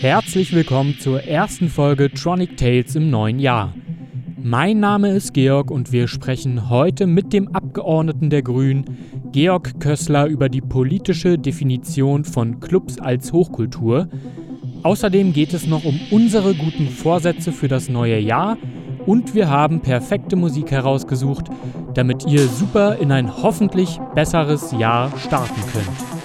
Herzlich willkommen zur ersten Folge Tronic Tales im neuen Jahr. Mein Name ist Georg und wir sprechen heute mit dem Abgeordneten der Grünen, Georg Kössler, über die politische Definition von Clubs als Hochkultur. Außerdem geht es noch um unsere guten Vorsätze für das neue Jahr und wir haben perfekte Musik herausgesucht, damit ihr super in ein hoffentlich besseres Jahr starten könnt.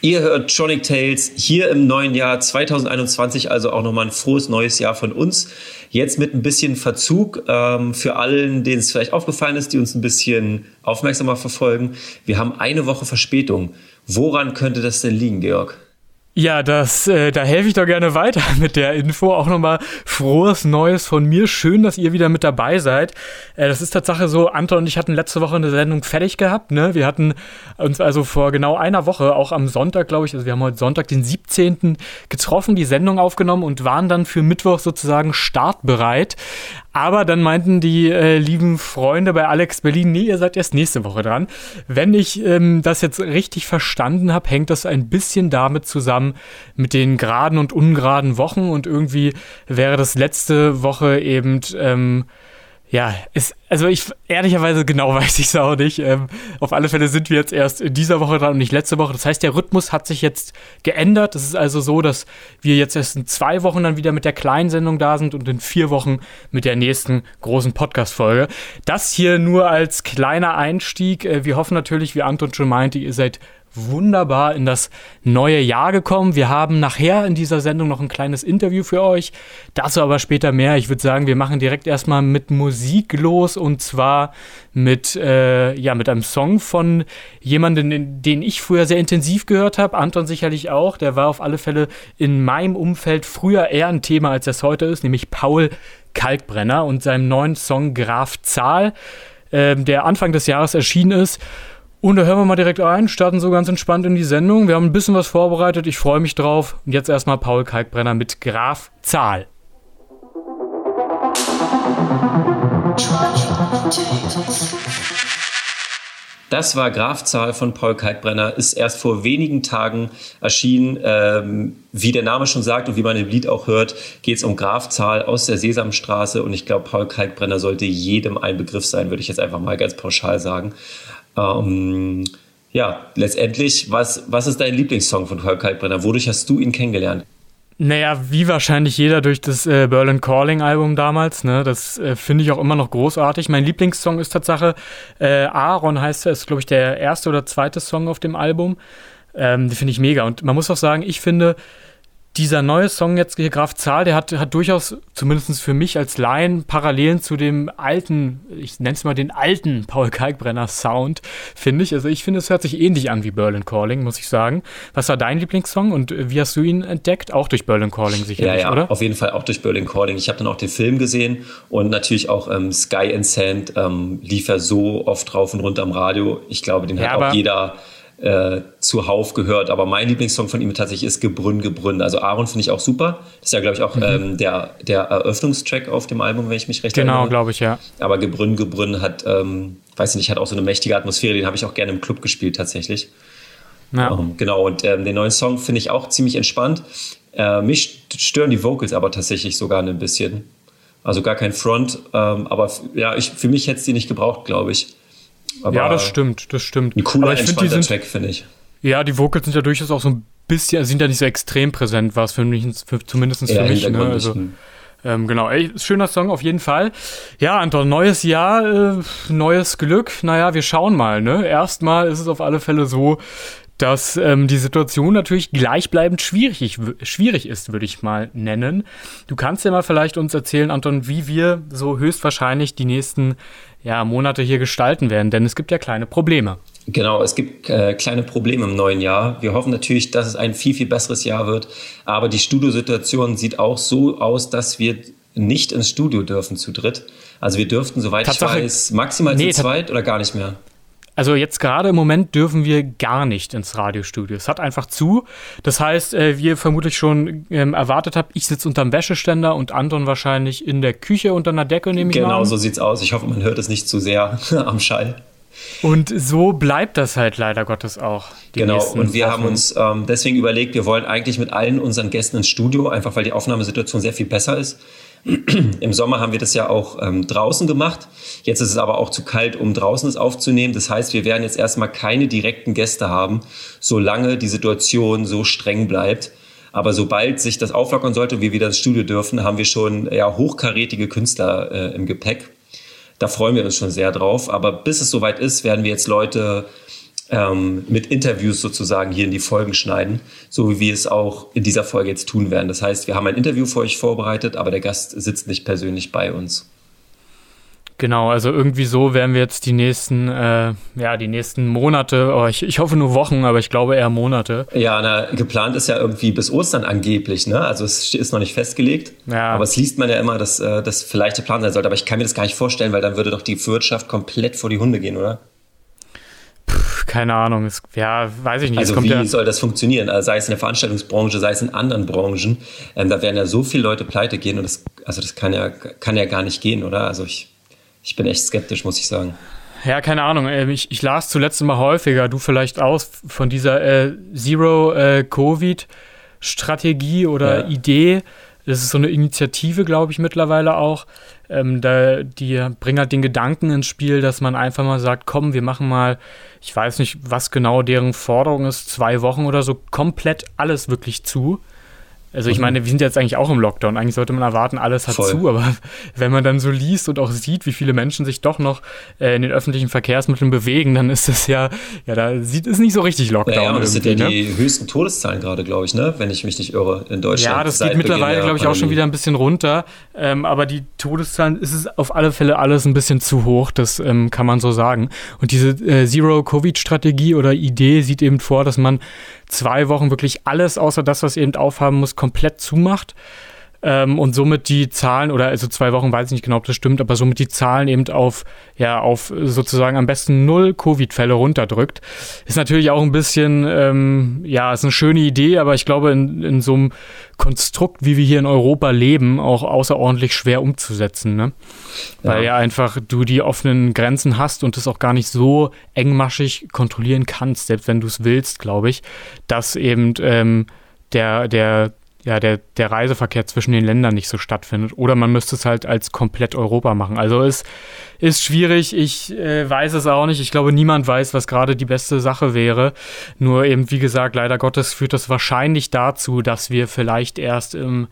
Ihr hört Tronic Tales hier im neuen Jahr 2021, also auch nochmal ein frohes neues Jahr von uns. Jetzt mit ein bisschen Verzug ähm, für allen, denen es vielleicht aufgefallen ist, die uns ein bisschen aufmerksamer verfolgen. Wir haben eine Woche Verspätung. Woran könnte das denn liegen, Georg? Ja, das, äh, da helfe ich doch gerne weiter mit der Info. Auch nochmal frohes Neues von mir. Schön, dass ihr wieder mit dabei seid. Äh, das ist Tatsache so, Anton und ich hatten letzte Woche eine Sendung fertig gehabt. Ne? Wir hatten uns also vor genau einer Woche, auch am Sonntag, glaube ich, also wir haben heute Sonntag, den 17. getroffen, die Sendung aufgenommen und waren dann für Mittwoch sozusagen startbereit. Aber dann meinten die äh, lieben Freunde bei Alex Berlin, nee, ihr seid erst nächste Woche dran. Wenn ich ähm, das jetzt richtig verstanden habe, hängt das ein bisschen damit zusammen mit den geraden und ungeraden Wochen und irgendwie wäre das letzte Woche eben ähm, ja, ist, also ich ehrlicherweise genau weiß ich es auch nicht. Ähm, auf alle Fälle sind wir jetzt erst in dieser Woche dran und nicht letzte Woche. Das heißt, der Rhythmus hat sich jetzt geändert. Es ist also so, dass wir jetzt erst in zwei Wochen dann wieder mit der kleinen Sendung da sind und in vier Wochen mit der nächsten großen Podcast-Folge. Das hier nur als kleiner Einstieg. Äh, wir hoffen natürlich, wie Anton schon meinte, ihr seid wunderbar in das neue Jahr gekommen. Wir haben nachher in dieser Sendung noch ein kleines Interview für euch. Dazu aber später mehr. Ich würde sagen, wir machen direkt erstmal mit Musik los und zwar mit, äh, ja, mit einem Song von jemandem, den ich früher sehr intensiv gehört habe. Anton sicherlich auch. Der war auf alle Fälle in meinem Umfeld früher eher ein Thema, als es heute ist, nämlich Paul Kalkbrenner und seinem neuen Song Graf Zahl, äh, der Anfang des Jahres erschienen ist. Und da hören wir mal direkt ein, starten so ganz entspannt in die Sendung. Wir haben ein bisschen was vorbereitet, ich freue mich drauf. Und jetzt erstmal Paul Kalkbrenner mit Graf Zahl. Das war Grafzahl von Paul Kalkbrenner, ist erst vor wenigen Tagen erschienen. Ähm, wie der Name schon sagt und wie man im Lied auch hört, geht es um Grafzahl aus der Sesamstraße. Und ich glaube, Paul Kalkbrenner sollte jedem ein Begriff sein, würde ich jetzt einfach mal ganz pauschal sagen. Ähm, ja, letztendlich, was, was ist dein Lieblingssong von Paul Kalkbrenner? Wodurch hast du ihn kennengelernt? Naja, wie wahrscheinlich jeder durch das äh, Berlin Calling Album damals, ne? Das äh, finde ich auch immer noch großartig. Mein Lieblingssong ist Tatsache äh, Aaron heißt er, ist glaube ich der erste oder zweite Song auf dem Album. Ähm, die finde ich mega. Und man muss auch sagen, ich finde, dieser neue Song jetzt hier, Graf Zahl, der hat, hat durchaus, zumindest für mich als Laien, Parallelen zu dem alten, ich nenne es mal den alten Paul Kalkbrenner Sound, finde ich. Also ich finde, es hört sich ähnlich an wie Berlin Calling, muss ich sagen. Was war dein Lieblingssong und wie hast du ihn entdeckt? Auch durch Berlin Calling sicherlich, ja, ja, oder? auf jeden Fall auch durch Berlin Calling. Ich habe dann auch den Film gesehen und natürlich auch ähm, Sky and Sand ähm, lief er so oft rauf und runter am Radio. Ich glaube, den ja, hat auch jeder äh, zuhauf gehört. Aber mein Lieblingssong von ihm tatsächlich ist Gebrünn, Gebrünn. Also Aaron finde ich auch super. Das ist ja, glaube ich, auch mhm. ähm, der, der Eröffnungstrack auf dem Album, wenn ich mich recht genau, erinnere. Genau, glaube ich, ja. Aber Gebrünn, Gebrünn hat, ähm, weiß ich nicht, hat auch so eine mächtige Atmosphäre. Den habe ich auch gerne im Club gespielt tatsächlich. Ja. Ähm, genau, und ähm, den neuen Song finde ich auch ziemlich entspannt. Äh, mich stören die Vocals aber tatsächlich sogar ein bisschen. Also gar kein Front, ähm, aber ja, ich, für mich hätte es die nicht gebraucht, glaube ich. Aber ja, das stimmt, das stimmt. Ein cooler, aber entspannter find, Track, finde ich. Ja, die Vocals sind ja durchaus auch so ein bisschen, sind ja nicht so extrem präsent, war es für mich, für, zumindest für mich. Ne? Also, ähm, genau, ey, schöner Song auf jeden Fall. Ja, Anton, neues Jahr, äh, neues Glück. Naja, wir schauen mal. Ne? Erstmal ist es auf alle Fälle so, dass ähm, die Situation natürlich gleichbleibend schwierig, schwierig ist, würde ich mal nennen. Du kannst ja mal vielleicht uns erzählen, Anton, wie wir so höchstwahrscheinlich die nächsten ja, Monate hier gestalten werden, denn es gibt ja kleine Probleme. Genau, es gibt äh, kleine Probleme im neuen Jahr. Wir hoffen natürlich, dass es ein viel, viel besseres Jahr wird. Aber die Studiosituation sieht auch so aus, dass wir nicht ins Studio dürfen zu dritt. Also wir dürften, soweit Tatsache, ich weiß, maximal nee, zu zweit oder gar nicht mehr. Also jetzt gerade im Moment dürfen wir gar nicht ins Radiostudio. Es hat einfach zu. Das heißt, äh, wie ihr vermutlich schon ähm, erwartet habt, ich sitze unterm Wäscheständer und Anton wahrscheinlich in der Küche unter einer Decke, nehme ich genau, Genau, so sieht's aus. Ich hoffe, man hört es nicht zu sehr am Schall. Und so bleibt das halt leider Gottes auch. Genau, und wir Wochen. haben uns ähm, deswegen überlegt, wir wollen eigentlich mit allen unseren Gästen ins Studio, einfach weil die Aufnahmesituation sehr viel besser ist. Im Sommer haben wir das ja auch ähm, draußen gemacht. Jetzt ist es aber auch zu kalt, um draußen es aufzunehmen. Das heißt, wir werden jetzt erstmal keine direkten Gäste haben, solange die Situation so streng bleibt. Aber sobald sich das auflockern sollte und wir wieder ins Studio dürfen, haben wir schon ja, hochkarätige Künstler äh, im Gepäck. Da freuen wir uns schon sehr drauf. Aber bis es soweit ist, werden wir jetzt Leute ähm, mit Interviews sozusagen hier in die Folgen schneiden, so wie wir es auch in dieser Folge jetzt tun werden. Das heißt, wir haben ein Interview für euch vorbereitet, aber der Gast sitzt nicht persönlich bei uns. Genau, also irgendwie so werden wir jetzt die nächsten, äh, ja, die nächsten Monate, oh, ich, ich hoffe nur Wochen, aber ich glaube eher Monate. Ja, na, geplant ist ja irgendwie bis Ostern angeblich, ne? Also es ist noch nicht festgelegt. Ja. Aber es liest man ja immer, dass äh, das vielleicht der Plan sein sollte. Aber ich kann mir das gar nicht vorstellen, weil dann würde doch die Wirtschaft komplett vor die Hunde gehen, oder? Keine Ahnung. Es, ja, weiß ich nicht. Also wie ja soll das funktionieren? Also sei es in der Veranstaltungsbranche, sei es in anderen Branchen. Ähm, da werden ja so viele Leute pleite gehen und das, also das kann ja, kann ja gar nicht gehen, oder? Also ich, ich bin echt skeptisch, muss ich sagen. Ja, keine Ahnung. Ähm, ich, ich las zuletzt immer häufiger, du vielleicht aus, von dieser äh, Zero-Covid-Strategie äh, oder ja. Idee. Das ist so eine Initiative, glaube ich, mittlerweile auch. Ähm, da, die bringen halt den Gedanken ins Spiel, dass man einfach mal sagt, komm, wir machen mal, ich weiß nicht, was genau deren Forderung ist, zwei Wochen oder so, komplett alles wirklich zu. Also ich meine, wir sind jetzt eigentlich auch im Lockdown. Eigentlich sollte man erwarten, alles hat Voll. zu. Aber wenn man dann so liest und auch sieht, wie viele Menschen sich doch noch äh, in den öffentlichen Verkehrsmitteln bewegen, dann ist es ja, ja, da sieht es nicht so richtig Lockdown. Ja, und das sind ja ne? die höchsten Todeszahlen gerade, glaube ich, ne? Wenn ich mich nicht irre, in Deutschland. Ja, das geht mittlerweile, glaube ich, auch schon wieder ein bisschen runter. Ähm, aber die Todeszahlen ist es auf alle Fälle alles ein bisschen zu hoch. Das ähm, kann man so sagen. Und diese äh, Zero-Covid-Strategie oder Idee sieht eben vor, dass man zwei Wochen wirklich alles außer das, was eben aufhaben muss, komplett zumacht. Ähm, und somit die Zahlen, oder also zwei Wochen weiß ich nicht genau, ob das stimmt, aber somit die Zahlen eben auf, ja, auf sozusagen am besten null Covid-Fälle runterdrückt. Ist natürlich auch ein bisschen, ähm, ja, ist eine schöne Idee, aber ich glaube, in, in so einem Konstrukt, wie wir hier in Europa leben, auch außerordentlich schwer umzusetzen, ne? Ja. Weil ja einfach du die offenen Grenzen hast und es auch gar nicht so engmaschig kontrollieren kannst, selbst wenn du es willst, glaube ich, dass eben ähm, der, der ja, der, der Reiseverkehr zwischen den Ländern nicht so stattfindet. Oder man müsste es halt als komplett Europa machen. Also es ist schwierig. Ich äh, weiß es auch nicht. Ich glaube, niemand weiß, was gerade die beste Sache wäre. Nur eben, wie gesagt, leider Gottes führt das wahrscheinlich dazu, dass wir vielleicht erst im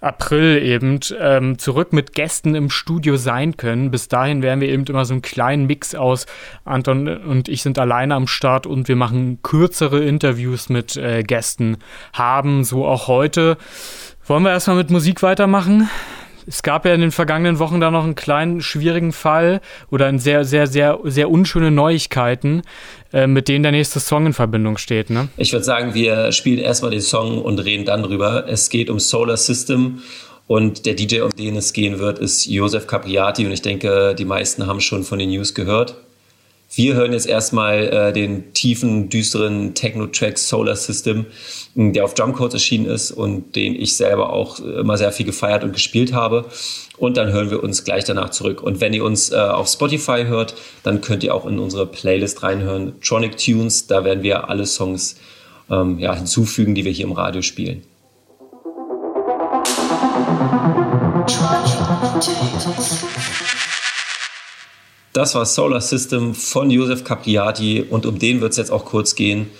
April eben ähm, zurück mit Gästen im Studio sein können. Bis dahin werden wir eben immer so einen kleinen Mix aus Anton und ich sind alleine am Start und wir machen kürzere Interviews mit äh, Gästen haben, so auch heute. Wollen wir erstmal mit Musik weitermachen? Es gab ja in den vergangenen Wochen da noch einen kleinen schwierigen Fall oder ein sehr, sehr, sehr, sehr unschöne Neuigkeiten, äh, mit denen der nächste Song in Verbindung steht. Ne? Ich würde sagen, wir spielen erstmal den Song und reden dann drüber. Es geht um Solar System. Und der DJ, um den es gehen wird, ist Josef Capriati. Und ich denke, die meisten haben schon von den News gehört. Wir hören jetzt erstmal äh, den tiefen, düsteren Techno-Track Solar System, der auf Drumcodes erschienen ist und den ich selber auch immer sehr viel gefeiert und gespielt habe. Und dann hören wir uns gleich danach zurück. Und wenn ihr uns äh, auf Spotify hört, dann könnt ihr auch in unsere Playlist reinhören. Tronic Tunes, da werden wir alle Songs ähm, ja, hinzufügen, die wir hier im Radio spielen. Das war Solar System von Josef Capriati und um den wird es jetzt auch kurz gehen.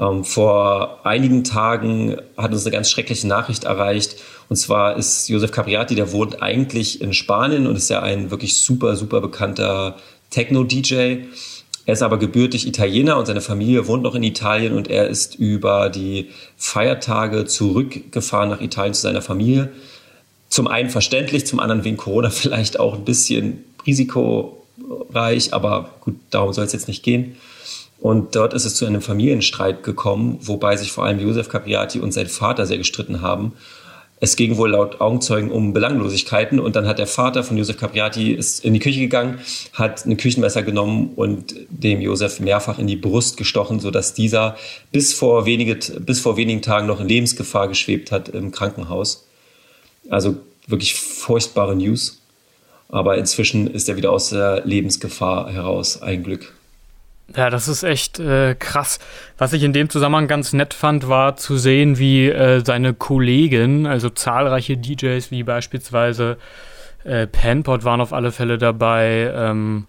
Ähm, vor einigen Tagen hat uns eine ganz schreckliche Nachricht erreicht. Und zwar ist Josef Capriati, der wohnt eigentlich in Spanien und ist ja ein wirklich super, super bekannter Techno-DJ. Er ist aber gebürtig Italiener und seine Familie wohnt noch in Italien und er ist über die Feiertage zurückgefahren nach Italien zu seiner Familie. Zum einen verständlich, zum anderen wegen Corona vielleicht auch ein bisschen Risiko reich, aber gut, darum soll es jetzt nicht gehen. Und dort ist es zu einem Familienstreit gekommen, wobei sich vor allem Josef Capriati und sein Vater sehr gestritten haben. es ging wohl laut Augenzeugen um Belanglosigkeiten und dann hat der Vater von Josef Capriati ist in die Küche gegangen, hat ein Küchenmesser genommen und dem Josef mehrfach in die Brust gestochen, sodass dieser bis vor, wenige, bis vor wenigen Tagen noch in Lebensgefahr geschwebt hat im Krankenhaus. Also wirklich furchtbare News. Aber inzwischen ist er wieder aus der Lebensgefahr heraus. Ein Glück. Ja, das ist echt äh, krass. Was ich in dem Zusammenhang ganz nett fand, war zu sehen, wie äh, seine Kollegen, also zahlreiche DJs wie beispielsweise äh, Panpot waren auf alle Fälle dabei, ähm,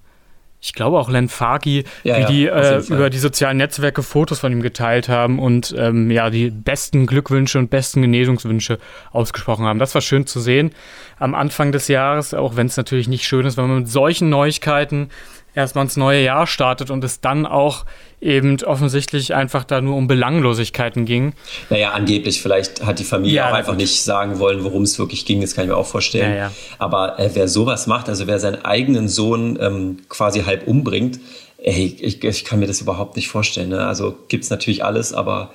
ich glaube auch Len Faki, ja, wie ja, die äh, über die sozialen Netzwerke Fotos von ihm geteilt haben und ähm, ja, die besten Glückwünsche und besten Genesungswünsche ausgesprochen haben. Das war schön zu sehen am Anfang des Jahres, auch wenn es natürlich nicht schön ist, wenn man mit solchen Neuigkeiten erstmal ins neue Jahr startet und es dann auch eben offensichtlich einfach da nur um Belanglosigkeiten ging. Naja, angeblich. Vielleicht hat die Familie ja, auch einfach nicht sagen wollen, worum es wirklich ging. Das kann ich mir auch vorstellen. Ja, ja. Aber äh, wer sowas macht, also wer seinen eigenen Sohn ähm, quasi halb umbringt, ey, ich, ich, kann mir das überhaupt nicht vorstellen. Ne? Also gibt es natürlich alles, aber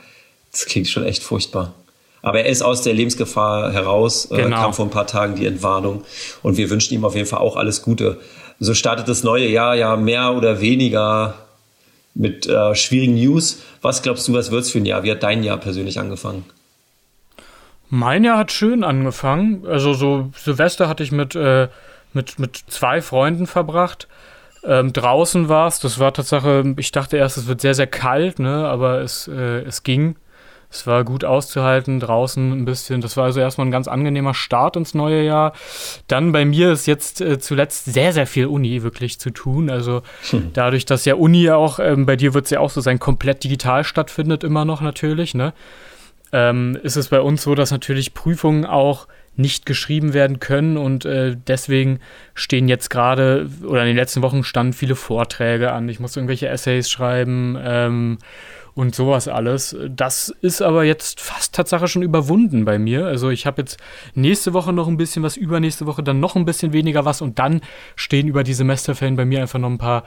das klingt schon echt furchtbar. Aber er ist aus der Lebensgefahr heraus, äh, genau. kam vor ein paar Tagen die Entwarnung und wir wünschen ihm auf jeden Fall auch alles Gute so startet das neue Jahr ja mehr oder weniger mit äh, schwierigen News. Was glaubst du, was wird es für ein Jahr? Wie hat dein Jahr persönlich angefangen? Mein Jahr hat schön angefangen. Also so Silvester hatte ich mit, äh, mit, mit zwei Freunden verbracht. Ähm, draußen war es, das war Tatsache, ich dachte erst, es wird sehr, sehr kalt, ne? aber es, äh, es ging. Es war gut auszuhalten, draußen ein bisschen. Das war also erstmal ein ganz angenehmer Start ins neue Jahr. Dann bei mir ist jetzt äh, zuletzt sehr, sehr viel Uni wirklich zu tun. Also hm. dadurch, dass ja Uni auch, ähm, bei dir wird es ja auch so sein, komplett digital stattfindet, immer noch natürlich, ne? Ähm, ist es bei uns so, dass natürlich Prüfungen auch nicht geschrieben werden können und äh, deswegen stehen jetzt gerade oder in den letzten Wochen standen viele Vorträge an. Ich muss irgendwelche Essays schreiben. Ähm, und sowas alles. Das ist aber jetzt fast Tatsache schon überwunden bei mir. Also ich habe jetzt nächste Woche noch ein bisschen was, übernächste Woche dann noch ein bisschen weniger was und dann stehen über die Semesterferien bei mir einfach noch ein paar,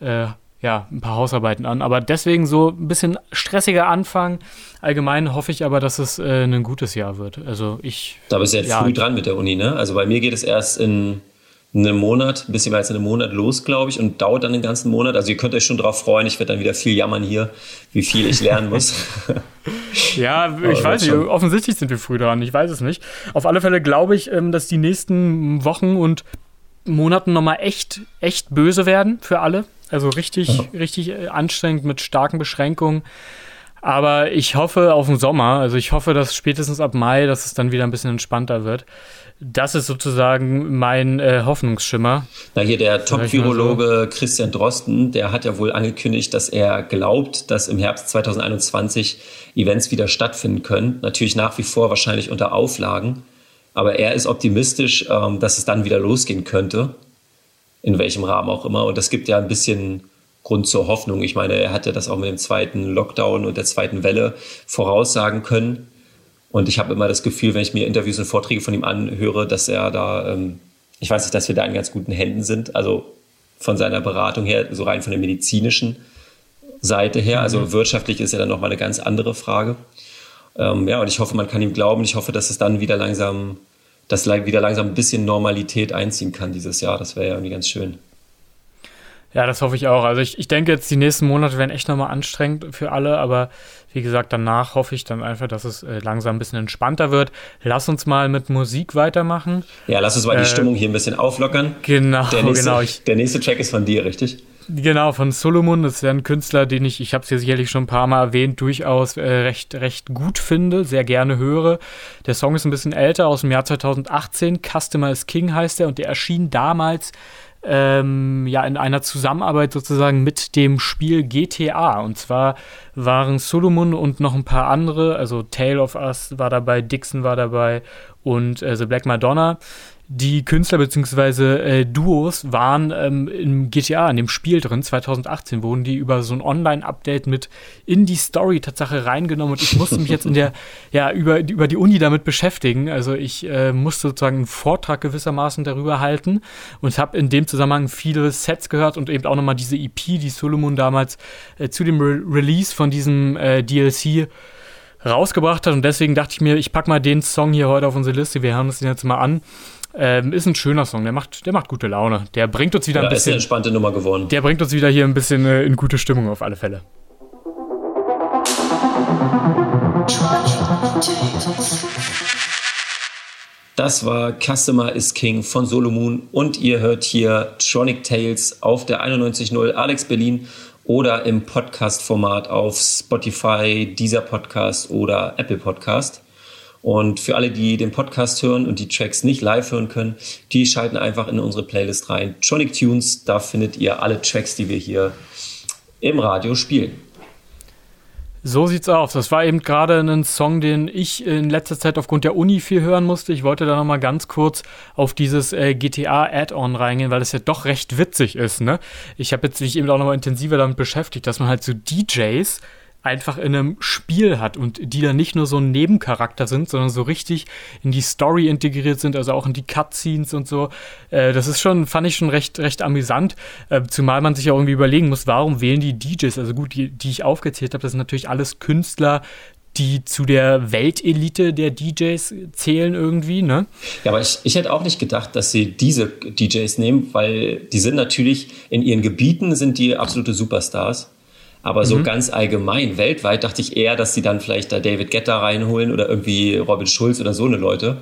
äh, ja, ein paar Hausarbeiten an. Aber deswegen so ein bisschen stressiger Anfang. Allgemein hoffe ich aber, dass es äh, ein gutes Jahr wird. Also ich. Da bist du jetzt ja, früh dran mit der Uni, ne? Also bei mir geht es erst in einen Monat, ein bisschen mehr als einen Monat los, glaube ich, und dauert dann den ganzen Monat. Also ihr könnt euch schon darauf freuen, ich werde dann wieder viel jammern hier, wie viel ich lernen muss. ja, ich weiß nicht, offensichtlich sind wir früh dran, ich weiß es nicht. Auf alle Fälle glaube ich, ähm, dass die nächsten Wochen und Monaten nochmal echt, echt böse werden für alle. Also richtig, ja. richtig äh, anstrengend mit starken Beschränkungen. Aber ich hoffe auf den Sommer, also ich hoffe, dass spätestens ab Mai, dass es dann wieder ein bisschen entspannter wird. Das ist sozusagen mein äh, Hoffnungsschimmer. Na hier der Top-Virologe so. Christian Drosten, der hat ja wohl angekündigt, dass er glaubt, dass im Herbst 2021 Events wieder stattfinden können. Natürlich nach wie vor wahrscheinlich unter Auflagen. Aber er ist optimistisch, ähm, dass es dann wieder losgehen könnte. In welchem Rahmen auch immer. Und das gibt ja ein bisschen Grund zur Hoffnung. Ich meine, er hatte das auch mit dem zweiten Lockdown und der zweiten Welle voraussagen können. Und ich habe immer das Gefühl, wenn ich mir Interviews und Vorträge von ihm anhöre, dass er da, ähm, ich weiß nicht, dass wir da in ganz guten Händen sind. Also von seiner Beratung her, so rein von der medizinischen Seite her. Also mhm. wirtschaftlich ist ja dann nochmal eine ganz andere Frage. Ähm, ja, und ich hoffe, man kann ihm glauben. Ich hoffe, dass es dann wieder langsam, dass wieder langsam ein bisschen Normalität einziehen kann dieses Jahr. Das wäre ja irgendwie ganz schön. Ja, das hoffe ich auch. Also ich, ich denke jetzt, die nächsten Monate werden echt nochmal anstrengend für alle, aber wie gesagt, danach hoffe ich dann einfach, dass es äh, langsam ein bisschen entspannter wird. Lass uns mal mit Musik weitermachen. Ja, lass uns mal äh, die Stimmung hier ein bisschen auflockern. Genau, der nächste, genau. Ich, der nächste Track ist von dir, richtig? Genau, von Solomon. Das ist ja ein Künstler, den ich, ich habe es ja sicherlich schon ein paar Mal erwähnt, durchaus äh, recht, recht gut finde, sehr gerne höre. Der Song ist ein bisschen älter, aus dem Jahr 2018. Customer is King heißt er und der erschien damals ähm, ja in einer Zusammenarbeit sozusagen mit dem Spiel GTA. Und zwar waren Solomon und noch ein paar andere, also Tale of Us war dabei, Dixon war dabei und äh, The Black Madonna, die Künstler bzw. Äh, Duos waren ähm, im GTA, in dem Spiel drin, 2018 wurden die über so ein Online-Update mit in die Story Tatsache reingenommen und ich musste mich jetzt in der, ja, über, über die Uni damit beschäftigen. Also ich äh, musste sozusagen einen Vortrag gewissermaßen darüber halten und habe in dem Zusammenhang viele Sets gehört und eben auch nochmal diese EP, die Solomon damals äh, zu dem Re Release von diesem äh, DLC rausgebracht hat. Und deswegen dachte ich mir, ich packe mal den Song hier heute auf unsere Liste. Wir hören uns den jetzt mal an. Ähm, ist ein schöner Song, der macht, der macht gute Laune. Der bringt uns wieder ja, ein bisschen. Ist eine entspannte Nummer geworden. Der bringt uns wieder hier ein bisschen äh, in gute Stimmung auf alle Fälle. Das war Customer is King von Solomon und ihr hört hier Tronic Tales auf der 91.0 Alex Berlin oder im Podcast-Format auf Spotify, dieser Podcast oder Apple Podcast. Und für alle, die den Podcast hören und die Tracks nicht live hören können, die schalten einfach in unsere Playlist rein. Tronic Tunes, da findet ihr alle Tracks, die wir hier im Radio spielen. So sieht's aus. Das war eben gerade ein Song, den ich in letzter Zeit aufgrund der Uni viel hören musste. Ich wollte da noch mal ganz kurz auf dieses äh, GTA Add-on reingehen, weil es ja doch recht witzig ist. Ne? Ich habe jetzt mich eben auch noch mal intensiver damit beschäftigt, dass man halt so DJs einfach in einem Spiel hat und die dann nicht nur so ein Nebencharakter sind, sondern so richtig in die Story integriert sind, also auch in die Cutscenes und so. Äh, das ist schon, fand ich schon recht, recht amüsant, äh, zumal man sich auch irgendwie überlegen muss, warum wählen die DJs, also gut, die, die ich aufgezählt habe, das sind natürlich alles Künstler, die zu der Weltelite der DJs zählen irgendwie, ne? Ja, aber ich, ich hätte auch nicht gedacht, dass sie diese DJs nehmen, weil die sind natürlich in ihren Gebieten sind die absolute Superstars. Aber so mhm. ganz allgemein, weltweit, dachte ich eher, dass sie dann vielleicht da David Guetta reinholen oder irgendwie Robin Schulz oder so eine Leute.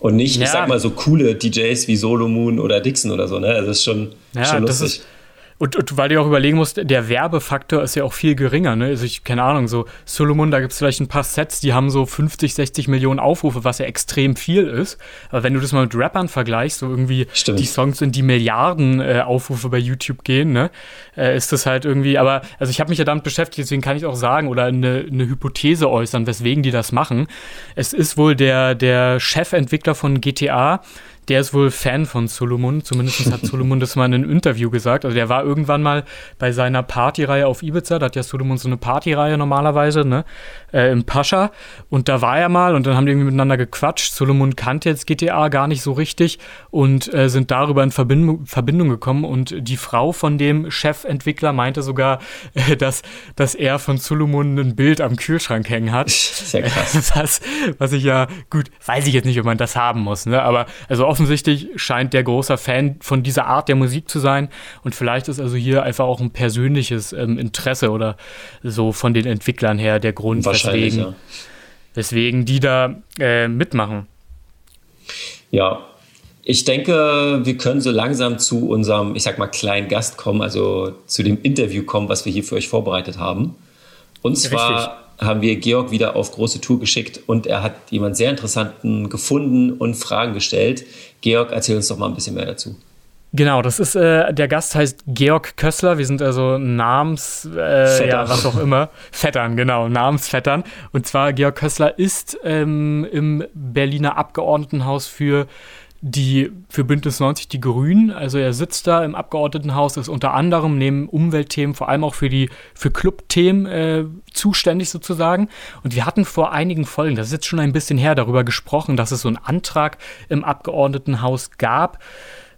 Und nicht, ja. ich sag mal, so coole DJs wie Solomon oder Dixon oder so, ne? Also das ist schon, ja, schon lustig. Das ist, und, und, weil du auch überlegen musst, der Werbefaktor ist ja auch viel geringer. Ne? Also ich, keine Ahnung, so Solomon, da gibt es vielleicht ein paar Sets, die haben so 50, 60 Millionen Aufrufe, was ja extrem viel ist. Aber wenn du das mal mit Rappern vergleichst, so irgendwie Stimmt. die Songs sind die Milliarden äh, Aufrufe bei YouTube gehen, ne? Äh, ist das halt irgendwie, aber also ich habe mich ja damit beschäftigt, deswegen kann ich auch sagen oder eine, eine Hypothese äußern, weswegen die das machen. Es ist wohl der, der Chefentwickler von GTA, der ist wohl Fan von Solomon. Zumindest hat Solomon das mal in einem Interview gesagt. Also der war irgendwann mal bei seiner Partyreihe auf Ibiza. Da hat ja Solomon so eine Partyreihe normalerweise, ne? Äh, Im Pascha. Und da war er mal und dann haben die irgendwie miteinander gequatscht. Solomon kannte jetzt GTA gar nicht so richtig und äh, sind darüber in Verbindung, Verbindung gekommen. Und die Frau von dem Chefentwickler meinte sogar, äh, dass, dass er von Solomon ein Bild am Kühlschrank hängen hat. Sehr krass. was, was ich ja, gut, weiß ich jetzt nicht, ob man das haben muss, ne? Aber also oft offensichtlich scheint der großer Fan von dieser Art der Musik zu sein. Und vielleicht ist also hier einfach auch ein persönliches ähm, Interesse oder so von den Entwicklern her der Grund, weswegen, ja. weswegen die da äh, mitmachen. Ja, ich denke, wir können so langsam zu unserem, ich sag mal, kleinen Gast kommen, also zu dem Interview kommen, was wir hier für euch vorbereitet haben. Und zwar haben wir Georg wieder auf große Tour geschickt und er hat jemand sehr Interessanten gefunden und Fragen gestellt. Georg, erzähl uns doch mal ein bisschen mehr dazu. Genau, das ist, äh, der Gast heißt Georg Kössler. Wir sind also Namens, äh, ja, was auch immer. Vettern, genau, Namensvettern. Und zwar Georg Kössler ist ähm, im Berliner Abgeordnetenhaus für die für Bündnis 90 die Grünen. Also er sitzt da im Abgeordnetenhaus, ist unter anderem neben Umweltthemen vor allem auch für die für Clubthemen äh, zuständig sozusagen. Und wir hatten vor einigen Folgen, das ist jetzt schon ein bisschen her, darüber gesprochen, dass es so einen Antrag im Abgeordnetenhaus gab,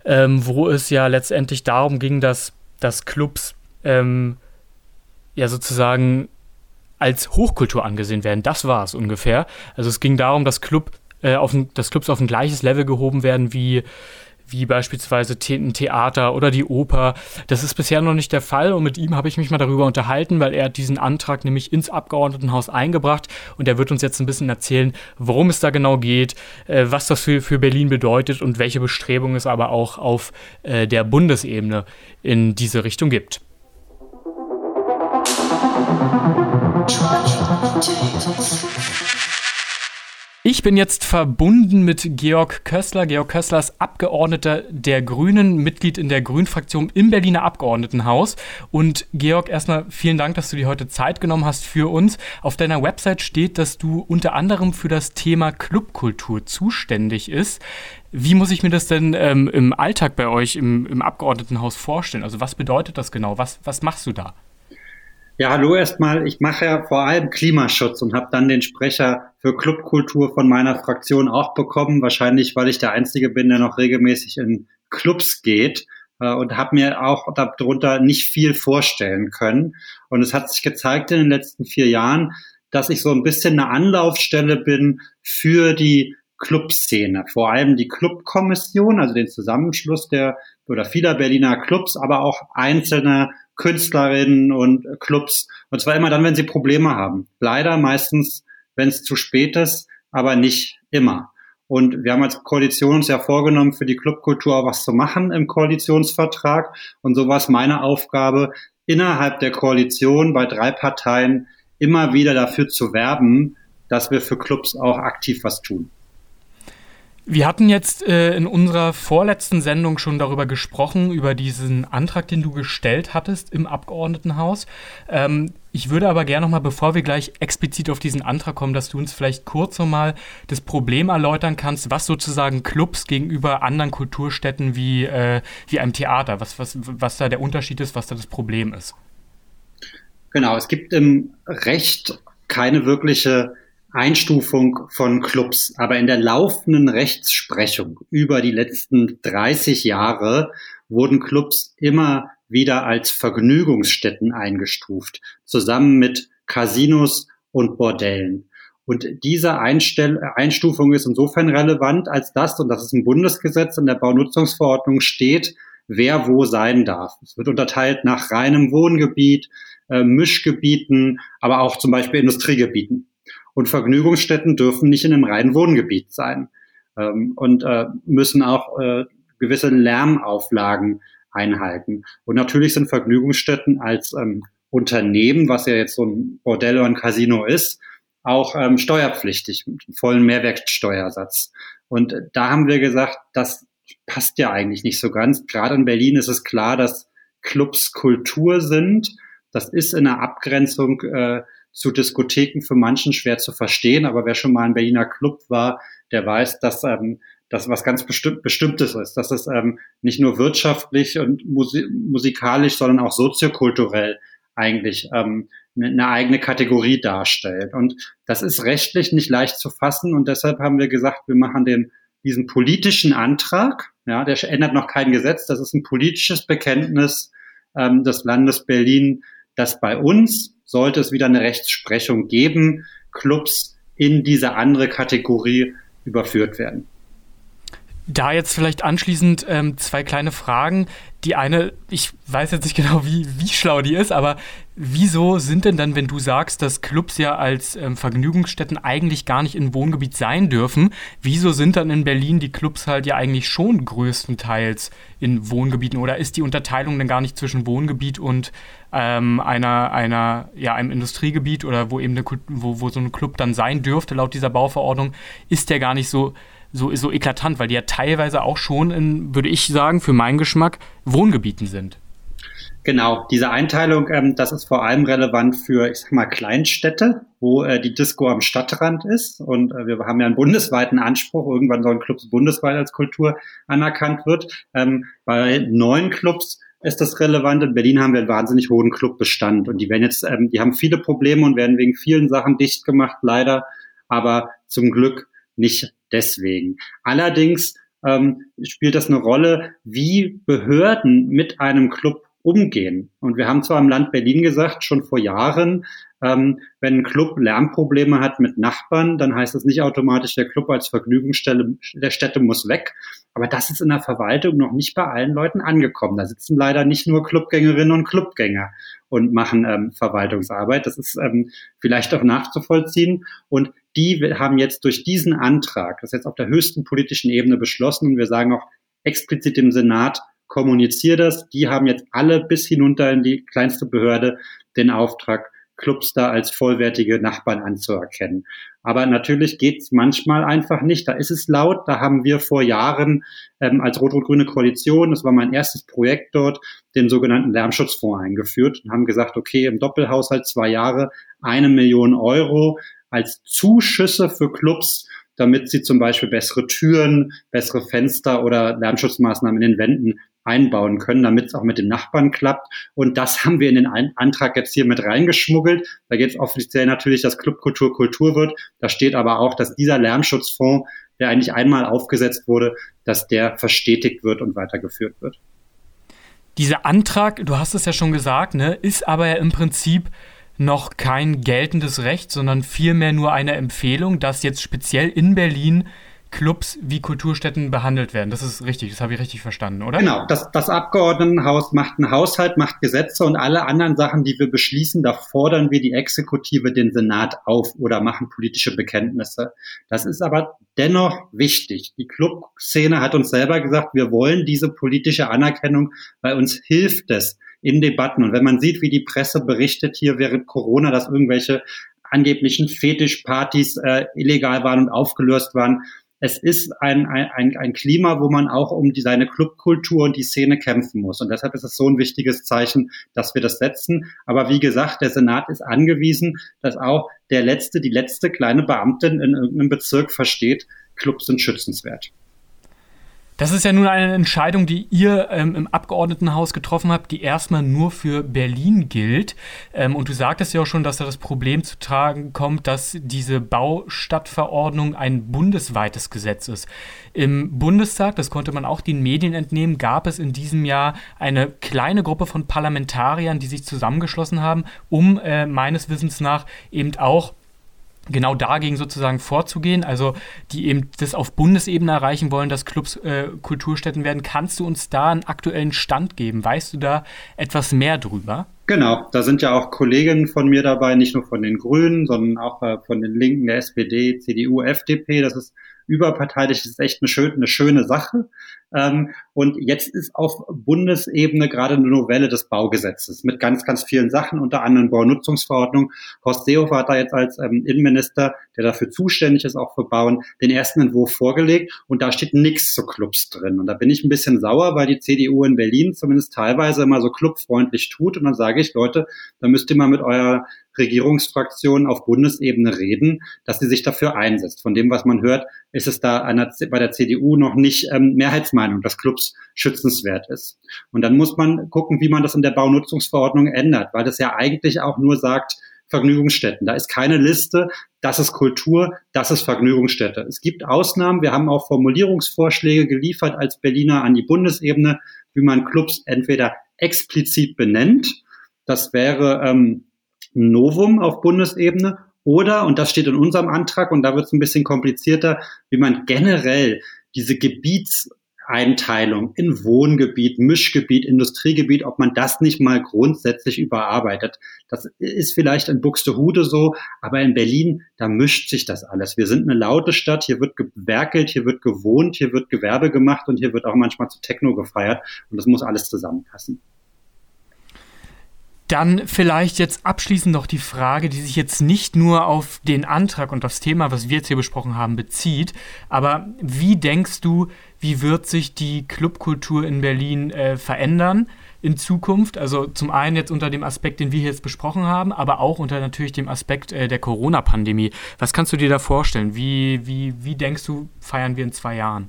ähm, wo es ja letztendlich darum ging, dass, dass Clubs ähm, ja sozusagen als Hochkultur angesehen werden. Das war es ungefähr. Also es ging darum, dass Club äh, auf ein, dass Clubs auf ein gleiches Level gehoben werden wie wie beispielsweise ein Theater oder die Oper. Das ist bisher noch nicht der Fall und mit ihm habe ich mich mal darüber unterhalten, weil er diesen Antrag nämlich ins Abgeordnetenhaus eingebracht und er wird uns jetzt ein bisschen erzählen, worum es da genau geht, äh, was das für, für Berlin bedeutet und welche Bestrebungen es aber auch auf äh, der Bundesebene in diese Richtung gibt. Ich bin jetzt verbunden mit Georg Kössler. Georg Kössler ist Abgeordneter der Grünen, Mitglied in der Grünen-Fraktion im Berliner Abgeordnetenhaus. Und Georg, erstmal vielen Dank, dass du dir heute Zeit genommen hast für uns. Auf deiner Website steht, dass du unter anderem für das Thema Clubkultur zuständig ist. Wie muss ich mir das denn ähm, im Alltag bei euch im, im Abgeordnetenhaus vorstellen? Also was bedeutet das genau? Was, was machst du da? Ja, hallo erstmal. Ich mache ja vor allem Klimaschutz und habe dann den Sprecher für Clubkultur von meiner Fraktion auch bekommen. Wahrscheinlich, weil ich der Einzige bin, der noch regelmäßig in Clubs geht äh, und habe mir auch darunter nicht viel vorstellen können. Und es hat sich gezeigt in den letzten vier Jahren, dass ich so ein bisschen eine Anlaufstelle bin für die Clubszene, vor allem die Clubkommission, also den Zusammenschluss der oder vieler Berliner Clubs, aber auch einzelne Künstlerinnen und Clubs. Und zwar immer dann, wenn sie Probleme haben. Leider meistens, wenn es zu spät ist, aber nicht immer. Und wir haben als Koalition uns ja vorgenommen, für die Clubkultur auch was zu machen im Koalitionsvertrag. Und so war es meine Aufgabe, innerhalb der Koalition bei drei Parteien immer wieder dafür zu werben, dass wir für Clubs auch aktiv was tun. Wir hatten jetzt äh, in unserer vorletzten Sendung schon darüber gesprochen, über diesen Antrag, den du gestellt hattest im Abgeordnetenhaus. Ähm, ich würde aber gerne nochmal, bevor wir gleich explizit auf diesen Antrag kommen, dass du uns vielleicht kurz nochmal das Problem erläutern kannst, was sozusagen Clubs gegenüber anderen Kulturstätten wie, äh, wie einem Theater, was, was, was da der Unterschied ist, was da das Problem ist. Genau, es gibt im Recht keine wirkliche Einstufung von Clubs. Aber in der laufenden Rechtsprechung über die letzten 30 Jahre wurden Clubs immer wieder als Vergnügungsstätten eingestuft, zusammen mit Casinos und Bordellen. Und diese Einstell Einstufung ist insofern relevant, als das, und das ist ein Bundesgesetz in der Baunutzungsverordnung steht, wer wo sein darf. Es wird unterteilt nach reinem Wohngebiet, äh, Mischgebieten, aber auch zum Beispiel Industriegebieten. Und Vergnügungsstätten dürfen nicht in einem reinen Wohngebiet sein ähm, und äh, müssen auch äh, gewisse Lärmauflagen einhalten. Und natürlich sind Vergnügungsstätten als ähm, Unternehmen, was ja jetzt so ein Bordell oder ein Casino ist, auch ähm, steuerpflichtig mit einem vollen Mehrwertsteuersatz. Und da haben wir gesagt, das passt ja eigentlich nicht so ganz. Gerade in Berlin ist es klar, dass Clubs Kultur sind. Das ist in der Abgrenzung äh, zu Diskotheken für manchen schwer zu verstehen, aber wer schon mal ein Berliner Club war, der weiß, dass ähm, das was ganz bestimmt, Bestimmtes ist, dass es ähm, nicht nur wirtschaftlich und musi musikalisch, sondern auch soziokulturell eigentlich ähm, eine ne eigene Kategorie darstellt. Und das ist rechtlich nicht leicht zu fassen und deshalb haben wir gesagt, wir machen den diesen politischen Antrag, ja, der ändert noch kein Gesetz, das ist ein politisches Bekenntnis ähm, des Landes Berlin, dass bei uns sollte es wieder eine Rechtsprechung geben, Clubs in diese andere Kategorie überführt werden. Da jetzt vielleicht anschließend ähm, zwei kleine Fragen. Die eine, ich weiß jetzt nicht genau, wie, wie schlau die ist, aber wieso sind denn dann, wenn du sagst, dass Clubs ja als ähm, Vergnügungsstätten eigentlich gar nicht in Wohngebiet sein dürfen, wieso sind dann in Berlin die Clubs halt ja eigentlich schon größtenteils in Wohngebieten oder ist die Unterteilung dann gar nicht zwischen Wohngebiet und ähm, einer, einer, ja, einem Industriegebiet oder wo eben eine, wo, wo so ein Club dann sein dürfte laut dieser Bauverordnung, ist der gar nicht so so, so eklatant, weil die ja teilweise auch schon in, würde ich sagen, für meinen Geschmack Wohngebieten sind. Genau, diese Einteilung, ähm, das ist vor allem relevant für, ich sag mal, Kleinstädte, wo äh, die Disco am Stadtrand ist. Und äh, wir haben ja einen bundesweiten Anspruch, irgendwann sollen Clubs bundesweit als Kultur anerkannt wird. Ähm, bei neuen Clubs ist das relevant. In Berlin haben wir einen wahnsinnig hohen Clubbestand und die werden jetzt, ähm, die haben viele Probleme und werden wegen vielen Sachen dicht gemacht, leider. Aber zum Glück nicht deswegen. Allerdings ähm, spielt das eine Rolle, wie Behörden mit einem Club umgehen. Und wir haben zwar im Land Berlin gesagt, schon vor Jahren, ähm, wenn ein Club Lärmprobleme hat mit Nachbarn, dann heißt das nicht automatisch, der Club als Vergnügungsstelle der Städte muss weg. Aber das ist in der Verwaltung noch nicht bei allen Leuten angekommen. Da sitzen leider nicht nur Clubgängerinnen und Clubgänger und machen ähm, Verwaltungsarbeit. Das ist ähm, vielleicht auch nachzuvollziehen. Und die haben jetzt durch diesen Antrag, das ist jetzt auf der höchsten politischen Ebene beschlossen, und wir sagen auch explizit dem Senat, kommuniziere das. Die haben jetzt alle bis hinunter in die kleinste Behörde den Auftrag, Clubs da als vollwertige Nachbarn anzuerkennen. Aber natürlich geht's manchmal einfach nicht. Da ist es laut. Da haben wir vor Jahren ähm, als Rot-Rot-Grüne Koalition, das war mein erstes Projekt dort, den sogenannten Lärmschutzfonds eingeführt und haben gesagt, okay, im Doppelhaushalt zwei Jahre eine Million Euro als Zuschüsse für Clubs, damit sie zum Beispiel bessere Türen, bessere Fenster oder Lärmschutzmaßnahmen in den Wänden einbauen können, damit es auch mit den Nachbarn klappt. Und das haben wir in den Antrag jetzt hier mit reingeschmuggelt. Da geht es offiziell natürlich, dass Clubkultur Kultur wird. Da steht aber auch, dass dieser Lärmschutzfonds, der eigentlich einmal aufgesetzt wurde, dass der verstetigt wird und weitergeführt wird. Dieser Antrag, du hast es ja schon gesagt, ne, ist aber ja im Prinzip noch kein geltendes Recht, sondern vielmehr nur eine Empfehlung, dass jetzt speziell in Berlin Clubs wie Kulturstätten behandelt werden. Das ist richtig, das habe ich richtig verstanden, oder? Genau, das, das Abgeordnetenhaus macht einen Haushalt, macht Gesetze und alle anderen Sachen, die wir beschließen, da fordern wir die Exekutive, den Senat auf oder machen politische Bekenntnisse. Das ist aber dennoch wichtig. Die Clubszene hat uns selber gesagt, wir wollen diese politische Anerkennung, weil uns hilft es in Debatten. Und wenn man sieht, wie die Presse berichtet hier während Corona, dass irgendwelche angeblichen Fetischpartys äh, illegal waren und aufgelöst waren, es ist ein, ein, ein Klima, wo man auch um die, seine Clubkultur und die Szene kämpfen muss. Und deshalb ist es so ein wichtiges Zeichen, dass wir das setzen. Aber wie gesagt, der Senat ist angewiesen, dass auch der letzte, die letzte kleine Beamtin in irgendeinem Bezirk versteht, Clubs sind schützenswert. Das ist ja nun eine Entscheidung, die ihr ähm, im Abgeordnetenhaus getroffen habt, die erstmal nur für Berlin gilt. Ähm, und du sagtest ja auch schon, dass da das Problem zu tragen kommt, dass diese Baustadtverordnung ein bundesweites Gesetz ist. Im Bundestag, das konnte man auch den Medien entnehmen, gab es in diesem Jahr eine kleine Gruppe von Parlamentariern, die sich zusammengeschlossen haben, um äh, meines Wissens nach eben auch genau dagegen sozusagen vorzugehen, also die eben das auf Bundesebene erreichen wollen, dass Clubs äh, Kulturstätten werden. Kannst du uns da einen aktuellen Stand geben? Weißt du da etwas mehr drüber? Genau, da sind ja auch Kolleginnen von mir dabei, nicht nur von den Grünen, sondern auch äh, von den Linken, der SPD, CDU, FDP. Das ist überparteilich, das ist echt eine, schön, eine schöne Sache. Ähm, und jetzt ist auf Bundesebene gerade eine Novelle des Baugesetzes mit ganz, ganz vielen Sachen, unter anderem Baunutzungsverordnung. Horst Seehofer hat da jetzt als ähm, Innenminister, der dafür zuständig ist, auch für Bauen, den ersten Entwurf vorgelegt und da steht nichts zu Clubs drin. Und da bin ich ein bisschen sauer, weil die CDU in Berlin zumindest teilweise immer so clubfreundlich tut. Und dann sage ich, Leute, da müsst ihr mal mit eurer Regierungsfraktion auf Bundesebene reden, dass sie sich dafür einsetzt. Von dem, was man hört, ist es da einer, bei der CDU noch nicht ähm, Mehrheitsmeinung, dass Clubs schützenswert ist. Und dann muss man gucken, wie man das in der Baunutzungsverordnung ändert, weil das ja eigentlich auch nur sagt, Vergnügungsstätten. Da ist keine Liste, das ist Kultur, das ist Vergnügungsstätte. Es gibt Ausnahmen. Wir haben auch Formulierungsvorschläge geliefert als Berliner an die Bundesebene, wie man Clubs entweder explizit benennt. Das wäre ähm, Novum auf Bundesebene oder, und das steht in unserem Antrag, und da wird es ein bisschen komplizierter, wie man generell diese Gebietseinteilung in Wohngebiet, Mischgebiet, Industriegebiet, ob man das nicht mal grundsätzlich überarbeitet. Das ist vielleicht in Buxtehude so, aber in Berlin, da mischt sich das alles. Wir sind eine laute Stadt, hier wird gewerkelt, hier wird gewohnt, hier wird Gewerbe gemacht und hier wird auch manchmal zu Techno gefeiert und das muss alles zusammenpassen. Dann vielleicht jetzt abschließend noch die Frage, die sich jetzt nicht nur auf den Antrag und das Thema, was wir jetzt hier besprochen haben, bezieht. Aber wie denkst du, wie wird sich die Clubkultur in Berlin äh, verändern in Zukunft? Also zum einen jetzt unter dem Aspekt, den wir jetzt besprochen haben, aber auch unter natürlich dem Aspekt äh, der Corona-Pandemie. Was kannst du dir da vorstellen? Wie, wie, wie denkst du, feiern wir in zwei Jahren?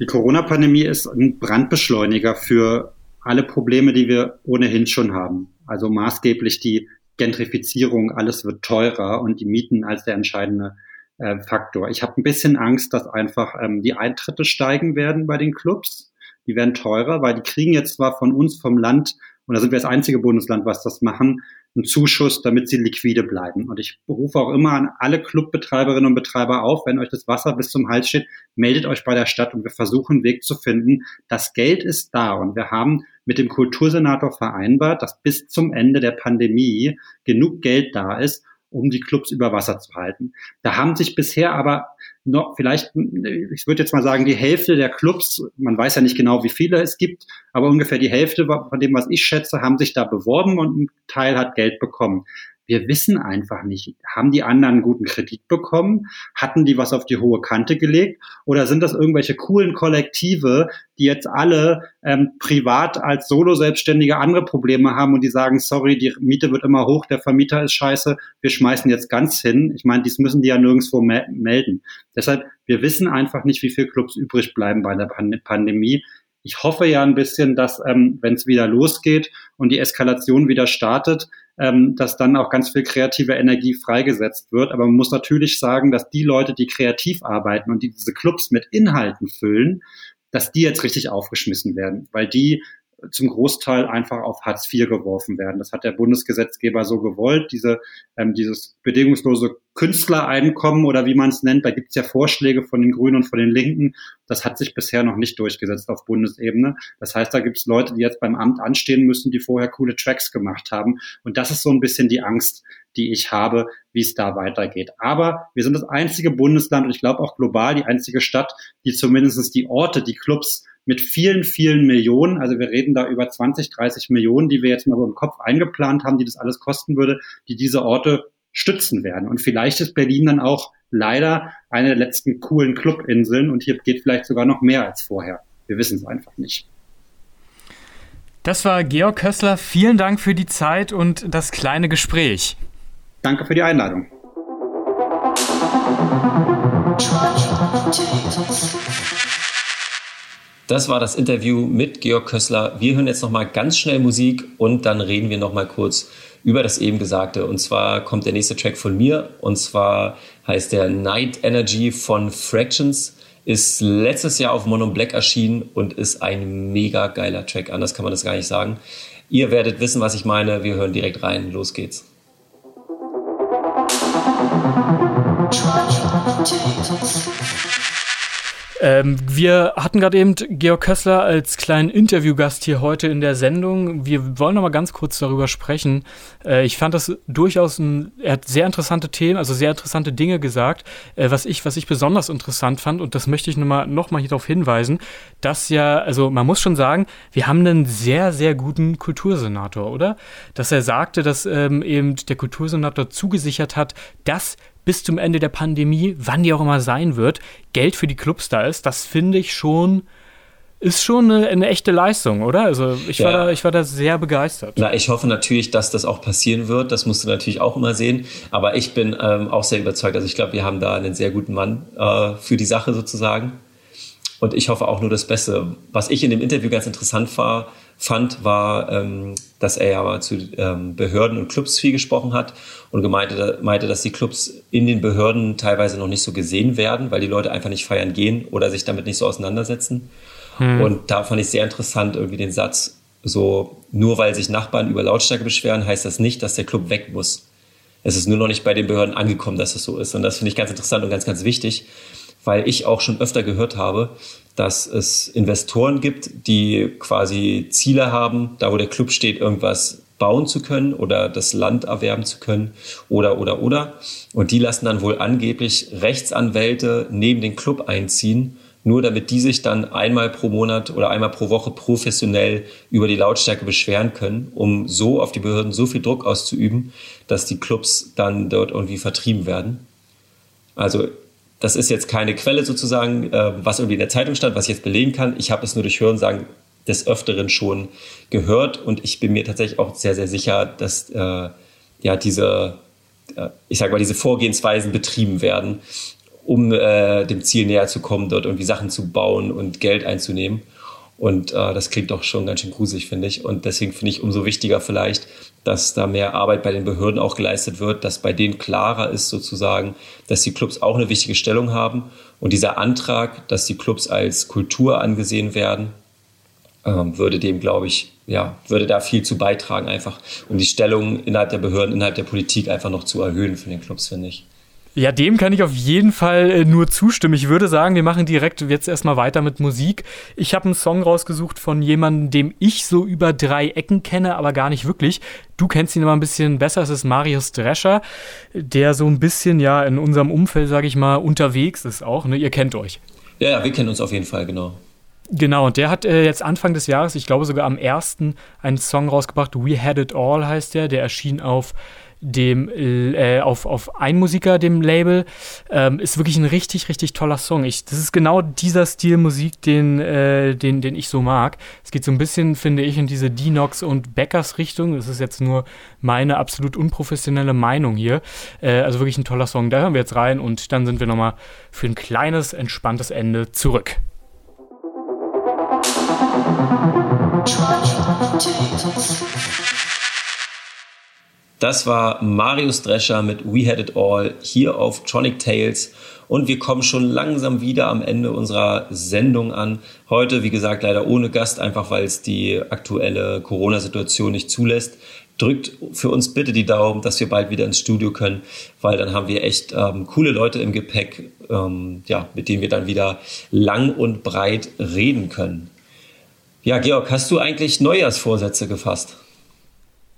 Die Corona-Pandemie ist ein Brandbeschleuniger für alle Probleme, die wir ohnehin schon haben. Also maßgeblich die Gentrifizierung, alles wird teurer und die Mieten als der entscheidende äh, Faktor. Ich habe ein bisschen Angst, dass einfach ähm, die Eintritte steigen werden bei den Clubs. Die werden teurer, weil die kriegen jetzt zwar von uns, vom Land, und da sind wir das einzige Bundesland, was das machen, einen Zuschuss, damit sie liquide bleiben. Und ich berufe auch immer an alle Clubbetreiberinnen und Betreiber auf, wenn euch das Wasser bis zum Hals steht, meldet euch bei der Stadt und wir versuchen einen Weg zu finden. Das Geld ist da und wir haben mit dem Kultursenator vereinbart, dass bis zum Ende der Pandemie genug Geld da ist, um die Clubs über Wasser zu halten. Da haben sich bisher aber noch vielleicht, ich würde jetzt mal sagen, die Hälfte der Clubs, man weiß ja nicht genau, wie viele es gibt, aber ungefähr die Hälfte von dem, was ich schätze, haben sich da beworben und ein Teil hat Geld bekommen. Wir wissen einfach nicht, haben die anderen einen guten Kredit bekommen? Hatten die was auf die hohe Kante gelegt? Oder sind das irgendwelche coolen Kollektive, die jetzt alle ähm, privat als Solo-Selbstständige andere Probleme haben und die sagen, sorry, die Miete wird immer hoch, der Vermieter ist scheiße, wir schmeißen jetzt ganz hin. Ich meine, dies müssen die ja nirgendwo me melden. Deshalb, wir wissen einfach nicht, wie viele Clubs übrig bleiben bei der Pand Pandemie. Ich hoffe ja ein bisschen, dass, ähm, wenn es wieder losgeht und die Eskalation wieder startet, ähm, dass dann auch ganz viel kreative Energie freigesetzt wird. Aber man muss natürlich sagen, dass die Leute, die kreativ arbeiten und die diese Clubs mit Inhalten füllen, dass die jetzt richtig aufgeschmissen werden, weil die zum Großteil einfach auf Hartz IV geworfen werden. Das hat der Bundesgesetzgeber so gewollt, diese, ähm, dieses bedingungslose Künstlereinkommen oder wie man es nennt. Da gibt es ja Vorschläge von den Grünen und von den Linken. Das hat sich bisher noch nicht durchgesetzt auf Bundesebene. Das heißt, da gibt es Leute, die jetzt beim Amt anstehen müssen, die vorher coole Tracks gemacht haben. Und das ist so ein bisschen die Angst, die ich habe, wie es da weitergeht. Aber wir sind das einzige Bundesland und ich glaube auch global die einzige Stadt, die zumindest die Orte, die Clubs mit vielen, vielen Millionen, also wir reden da über 20, 30 Millionen, die wir jetzt mal so im Kopf eingeplant haben, die das alles kosten würde, die diese Orte stützen werden. Und vielleicht ist Berlin dann auch leider eine der letzten coolen Clubinseln und hier geht vielleicht sogar noch mehr als vorher. Wir wissen es einfach nicht. Das war Georg Kössler. Vielen Dank für die Zeit und das kleine Gespräch. Danke für die Einladung. Das war das Interview mit Georg Kössler. Wir hören jetzt noch mal ganz schnell Musik und dann reden wir noch mal kurz über das eben Gesagte. Und zwar kommt der nächste Track von mir und zwar heißt der Night Energy von Fractions. Ist letztes Jahr auf Mono Black erschienen und ist ein mega geiler Track. Anders kann man das gar nicht sagen. Ihr werdet wissen, was ich meine. Wir hören direkt rein. Los geht's. Ähm, wir hatten gerade eben Georg Kössler als kleinen Interviewgast hier heute in der Sendung. Wir wollen noch mal ganz kurz darüber sprechen. Äh, ich fand das durchaus ein, er hat sehr interessante Themen, also sehr interessante Dinge gesagt. Äh, was ich, was ich besonders interessant fand, und das möchte ich noch mal, noch mal hier darauf hinweisen, dass ja, also man muss schon sagen, wir haben einen sehr, sehr guten Kultursenator, oder? Dass er sagte, dass ähm, eben der Kultursenator zugesichert hat, dass bis zum Ende der Pandemie, wann die auch immer sein wird, Geld für die Clubs da ist, das finde ich schon ist schon eine, eine, echte Leistung, oder? Also ich, ja. war da, ich war da sehr begeistert. Na, ich hoffe natürlich, dass das auch passieren wird. Das musst du natürlich auch immer sehen. Aber ich bin ähm, auch sehr überzeugt. Also ich glaube, wir haben da einen sehr guten Mann äh, für die Sache sozusagen. Und ich hoffe auch nur das Beste. Was ich in dem Interview ganz interessant war, fand, war, ähm, dass er ja zu ähm, Behörden und Clubs viel gesprochen hat und gemeinte, meinte, dass die Clubs in den Behörden teilweise noch nicht so gesehen werden, weil die Leute einfach nicht feiern gehen oder sich damit nicht so auseinandersetzen. Hm. Und da fand ich sehr interessant irgendwie den Satz, so nur weil sich Nachbarn über Lautstärke beschweren, heißt das nicht, dass der Club weg muss. Es ist nur noch nicht bei den Behörden angekommen, dass es so ist. Und das finde ich ganz interessant und ganz, ganz wichtig, weil ich auch schon öfter gehört habe, dass es Investoren gibt, die quasi Ziele haben, da wo der Club steht, irgendwas bauen zu können oder das Land erwerben zu können oder oder oder. Und die lassen dann wohl angeblich Rechtsanwälte neben den Club einziehen, nur damit die sich dann einmal pro Monat oder einmal pro Woche professionell über die Lautstärke beschweren können, um so auf die Behörden so viel Druck auszuüben, dass die Clubs dann dort irgendwie vertrieben werden. Also das ist jetzt keine Quelle sozusagen, äh, was irgendwie in der Zeitung stand, was ich jetzt belegen kann. Ich habe es nur durch Hörensagen des Öfteren schon gehört und ich bin mir tatsächlich auch sehr, sehr sicher, dass äh, ja diese, äh, ich sage mal, diese Vorgehensweisen betrieben werden, um äh, dem Ziel näher zu kommen, dort irgendwie Sachen zu bauen und Geld einzunehmen. Und äh, das klingt doch schon ganz schön gruselig, finde ich. Und deswegen finde ich umso wichtiger vielleicht, dass da mehr Arbeit bei den Behörden auch geleistet wird, dass bei denen klarer ist sozusagen, dass die Clubs auch eine wichtige Stellung haben. Und dieser Antrag, dass die Clubs als Kultur angesehen werden, ähm, würde dem, glaube ich, ja, würde da viel zu beitragen einfach, um die Stellung innerhalb der Behörden, innerhalb der Politik einfach noch zu erhöhen für den Clubs, finde ich. Ja, dem kann ich auf jeden Fall äh, nur zustimmen. Ich würde sagen, wir machen direkt jetzt erstmal weiter mit Musik. Ich habe einen Song rausgesucht von jemandem, dem ich so über drei Ecken kenne, aber gar nicht wirklich. Du kennst ihn aber ein bisschen besser. Es ist Marius Drescher, der so ein bisschen ja in unserem Umfeld, sage ich mal, unterwegs ist auch. Ne? Ihr kennt euch. Ja, ja, wir kennen uns auf jeden Fall, genau. Genau, und der hat äh, jetzt Anfang des Jahres, ich glaube sogar am 1. einen Song rausgebracht. We Had It All heißt der. Der erschien auf dem äh, auf, auf Einmusiker, dem Label, ähm, ist wirklich ein richtig, richtig toller Song. Ich, das ist genau dieser Stil Musik, den, äh, den, den ich so mag. Es geht so ein bisschen, finde ich, in diese Dinox und Beckers Richtung. Das ist jetzt nur meine absolut unprofessionelle Meinung hier. Äh, also wirklich ein toller Song. Da hören wir jetzt rein und dann sind wir nochmal für ein kleines, entspanntes Ende zurück. Das war Marius Drescher mit We Had It All hier auf Tronic Tales. Und wir kommen schon langsam wieder am Ende unserer Sendung an. Heute, wie gesagt, leider ohne Gast, einfach weil es die aktuelle Corona-Situation nicht zulässt. Drückt für uns bitte die Daumen, dass wir bald wieder ins Studio können, weil dann haben wir echt ähm, coole Leute im Gepäck, ähm, ja, mit denen wir dann wieder lang und breit reden können. Ja, Georg, hast du eigentlich Neujahrsvorsätze gefasst?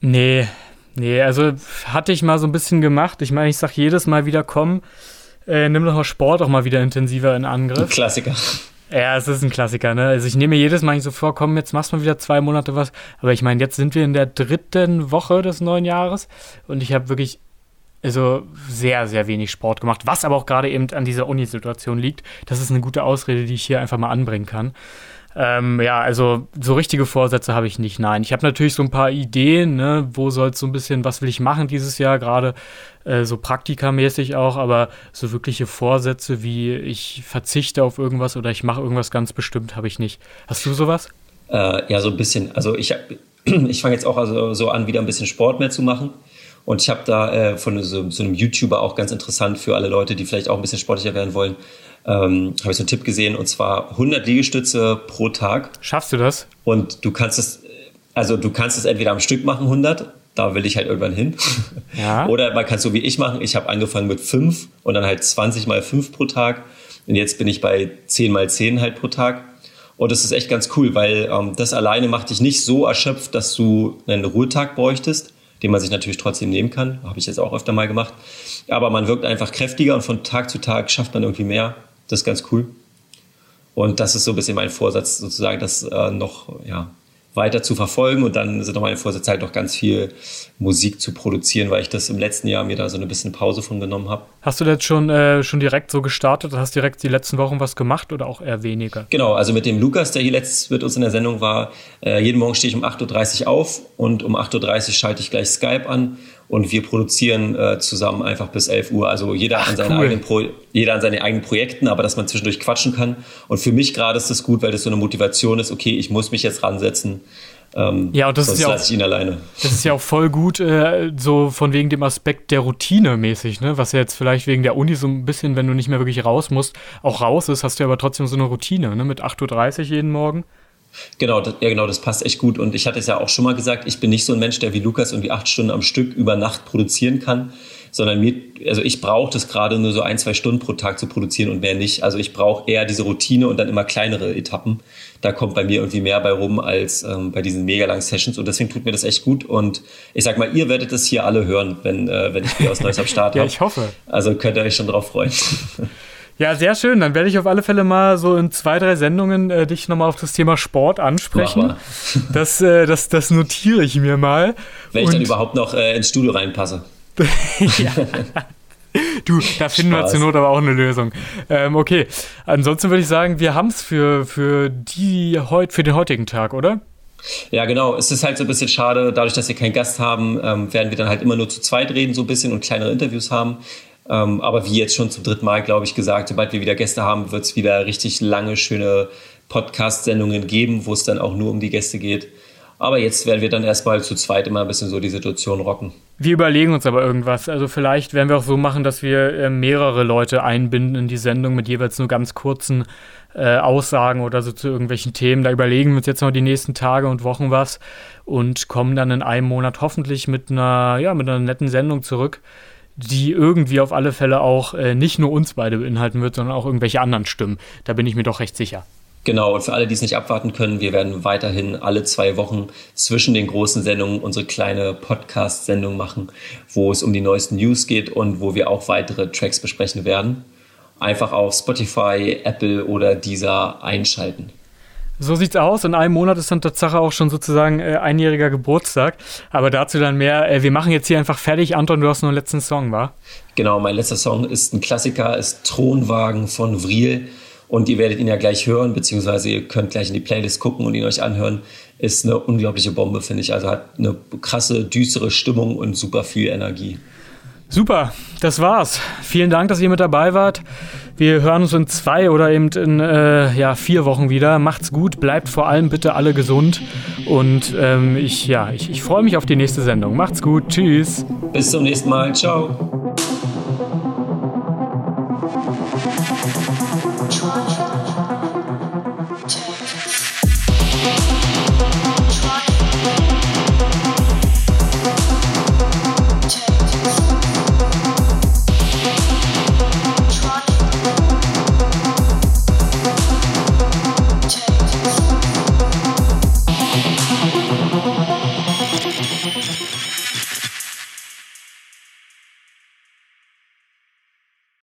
Nee, nee, also hatte ich mal so ein bisschen gemacht. Ich meine, ich sag jedes Mal wieder, komm, äh, nimm doch mal Sport auch mal wieder intensiver in Angriff. Ein Klassiker. Ja, es ist ein Klassiker, ne? Also ich nehme mir jedes Mal nicht so vor, komm, jetzt machst du mal wieder zwei Monate was. Aber ich meine, jetzt sind wir in der dritten Woche des neuen Jahres und ich habe wirklich also sehr, sehr wenig Sport gemacht, was aber auch gerade eben an dieser Uni-Situation liegt. Das ist eine gute Ausrede, die ich hier einfach mal anbringen kann. Ähm, ja, also so richtige Vorsätze habe ich nicht. Nein, ich habe natürlich so ein paar Ideen, ne? wo soll es so ein bisschen, was will ich machen dieses Jahr, gerade äh, so praktikamäßig auch, aber so wirkliche Vorsätze wie ich verzichte auf irgendwas oder ich mache irgendwas ganz bestimmt, habe ich nicht. Hast du sowas? Äh, ja, so ein bisschen. Also ich, ich fange jetzt auch also so an, wieder ein bisschen Sport mehr zu machen. Und ich habe da äh, von so, so, einem YouTuber auch ganz interessant für alle Leute, die vielleicht auch ein bisschen sportlicher werden wollen, ähm, habe ich so einen Tipp gesehen und zwar 100 Liegestütze pro Tag. Schaffst du das? Und du kannst es, also du kannst es entweder am Stück machen 100, da will ich halt irgendwann hin. Ja. Oder man kann es so wie ich machen. Ich habe angefangen mit 5 und dann halt 20 mal 5 pro Tag. Und jetzt bin ich bei 10 mal 10 halt pro Tag. Und das ist echt ganz cool, weil ähm, das alleine macht dich nicht so erschöpft, dass du einen Ruhetag bräuchtest, den man sich natürlich trotzdem nehmen kann. Habe ich jetzt auch öfter mal gemacht. Aber man wirkt einfach kräftiger und von Tag zu Tag schafft man irgendwie mehr. Das ist ganz cool. Und das ist so ein bisschen mein Vorsatz, sozusagen, das äh, noch ja, weiter zu verfolgen. Und dann sind noch meine Vorsätze halt noch ganz viel Musik zu produzieren, weil ich das im letzten Jahr mir da so ein bisschen Pause von genommen habe. Hast du das schon, äh, schon direkt so gestartet? Hast direkt die letzten Wochen was gemacht oder auch eher weniger? Genau, also mit dem Lukas, der hier letztes mit uns in der Sendung war, äh, jeden Morgen stehe ich um 8.30 Uhr auf und um 8.30 Uhr schalte ich gleich Skype an und wir produzieren äh, zusammen einfach bis 11 Uhr. Also jeder, Ach, an seinen cool. eigenen Pro jeder an seinen eigenen Projekten, aber dass man zwischendurch quatschen kann. Und für mich gerade ist das gut, weil das so eine Motivation ist, okay, ich muss mich jetzt ransetzen. Ähm, ja, und das ist ja auch, ich ihn alleine. Das ist ja auch voll gut, äh, so von wegen dem Aspekt der Routine mäßig, ne? Was ja jetzt vielleicht wegen der Uni so ein bisschen, wenn du nicht mehr wirklich raus musst, auch raus ist, hast du ja aber trotzdem so eine Routine, ne? Mit 8.30 Uhr jeden Morgen. Genau, das, ja genau, das passt echt gut. Und ich hatte es ja auch schon mal gesagt, ich bin nicht so ein Mensch, der wie Lukas irgendwie acht Stunden am Stück über Nacht produzieren kann, sondern mir, also ich brauche das gerade nur so ein, zwei Stunden pro Tag zu produzieren und mehr nicht. Also ich brauche eher diese Routine und dann immer kleinere Etappen. Da kommt bei mir irgendwie mehr bei rum als ähm, bei diesen mega langen Sessions und deswegen tut mir das echt gut. Und ich sag mal, ihr werdet das hier alle hören, wenn, äh, wenn ich wieder was Neues am Start habe. ja, ich hoffe. Also könnt ihr euch schon drauf freuen. Ja, sehr schön. Dann werde ich auf alle Fälle mal so in zwei, drei Sendungen äh, dich nochmal auf das Thema Sport ansprechen. Das, äh, das, das notiere ich mir mal. Wenn ich dann überhaupt noch äh, ins Studio reinpasse. ja. Du, da finden Spaß. wir zur Not aber auch eine Lösung. Ähm, okay, ansonsten würde ich sagen, wir haben es für, für, für den heutigen Tag, oder? Ja, genau. Es ist halt so ein bisschen schade, dadurch, dass wir keinen Gast haben, ähm, werden wir dann halt immer nur zu zweit reden, so ein bisschen und kleinere Interviews haben. Ähm, aber wie jetzt schon zum dritten Mal, glaube ich, gesagt, sobald wir wieder Gäste haben, wird es wieder richtig lange, schöne Podcast-Sendungen geben, wo es dann auch nur um die Gäste geht. Aber jetzt werden wir dann erstmal zu zweit immer ein bisschen so die Situation rocken. Wir überlegen uns aber irgendwas. Also vielleicht werden wir auch so machen, dass wir äh, mehrere Leute einbinden in die Sendung mit jeweils nur ganz kurzen äh, Aussagen oder so zu irgendwelchen Themen. Da überlegen wir uns jetzt noch die nächsten Tage und Wochen was und kommen dann in einem Monat hoffentlich mit einer, ja, mit einer netten Sendung zurück die irgendwie auf alle Fälle auch äh, nicht nur uns beide beinhalten wird, sondern auch irgendwelche anderen Stimmen. Da bin ich mir doch recht sicher. Genau, und für alle, die es nicht abwarten können, wir werden weiterhin alle zwei Wochen zwischen den großen Sendungen unsere kleine Podcast-Sendung machen, wo es um die neuesten News geht und wo wir auch weitere Tracks besprechen werden. Einfach auf Spotify, Apple oder dieser einschalten. So sieht's aus. In einem Monat ist dann Tatsache auch schon sozusagen äh, einjähriger Geburtstag. Aber dazu dann mehr. Äh, wir machen jetzt hier einfach fertig. Anton, du hast noch einen letzten Song, wa? Genau, mein letzter Song ist ein Klassiker, ist Thronwagen von Vriel. Und ihr werdet ihn ja gleich hören, beziehungsweise ihr könnt gleich in die Playlist gucken und ihn euch anhören. Ist eine unglaubliche Bombe, finde ich. Also hat eine krasse, düstere Stimmung und super viel Energie. Super, das war's. Vielen Dank, dass ihr mit dabei wart. Wir hören uns in zwei oder eben in äh, ja, vier Wochen wieder. Macht's gut, bleibt vor allem bitte alle gesund. Und ähm, ich, ja, ich, ich freue mich auf die nächste Sendung. Macht's gut, tschüss. Bis zum nächsten Mal, ciao.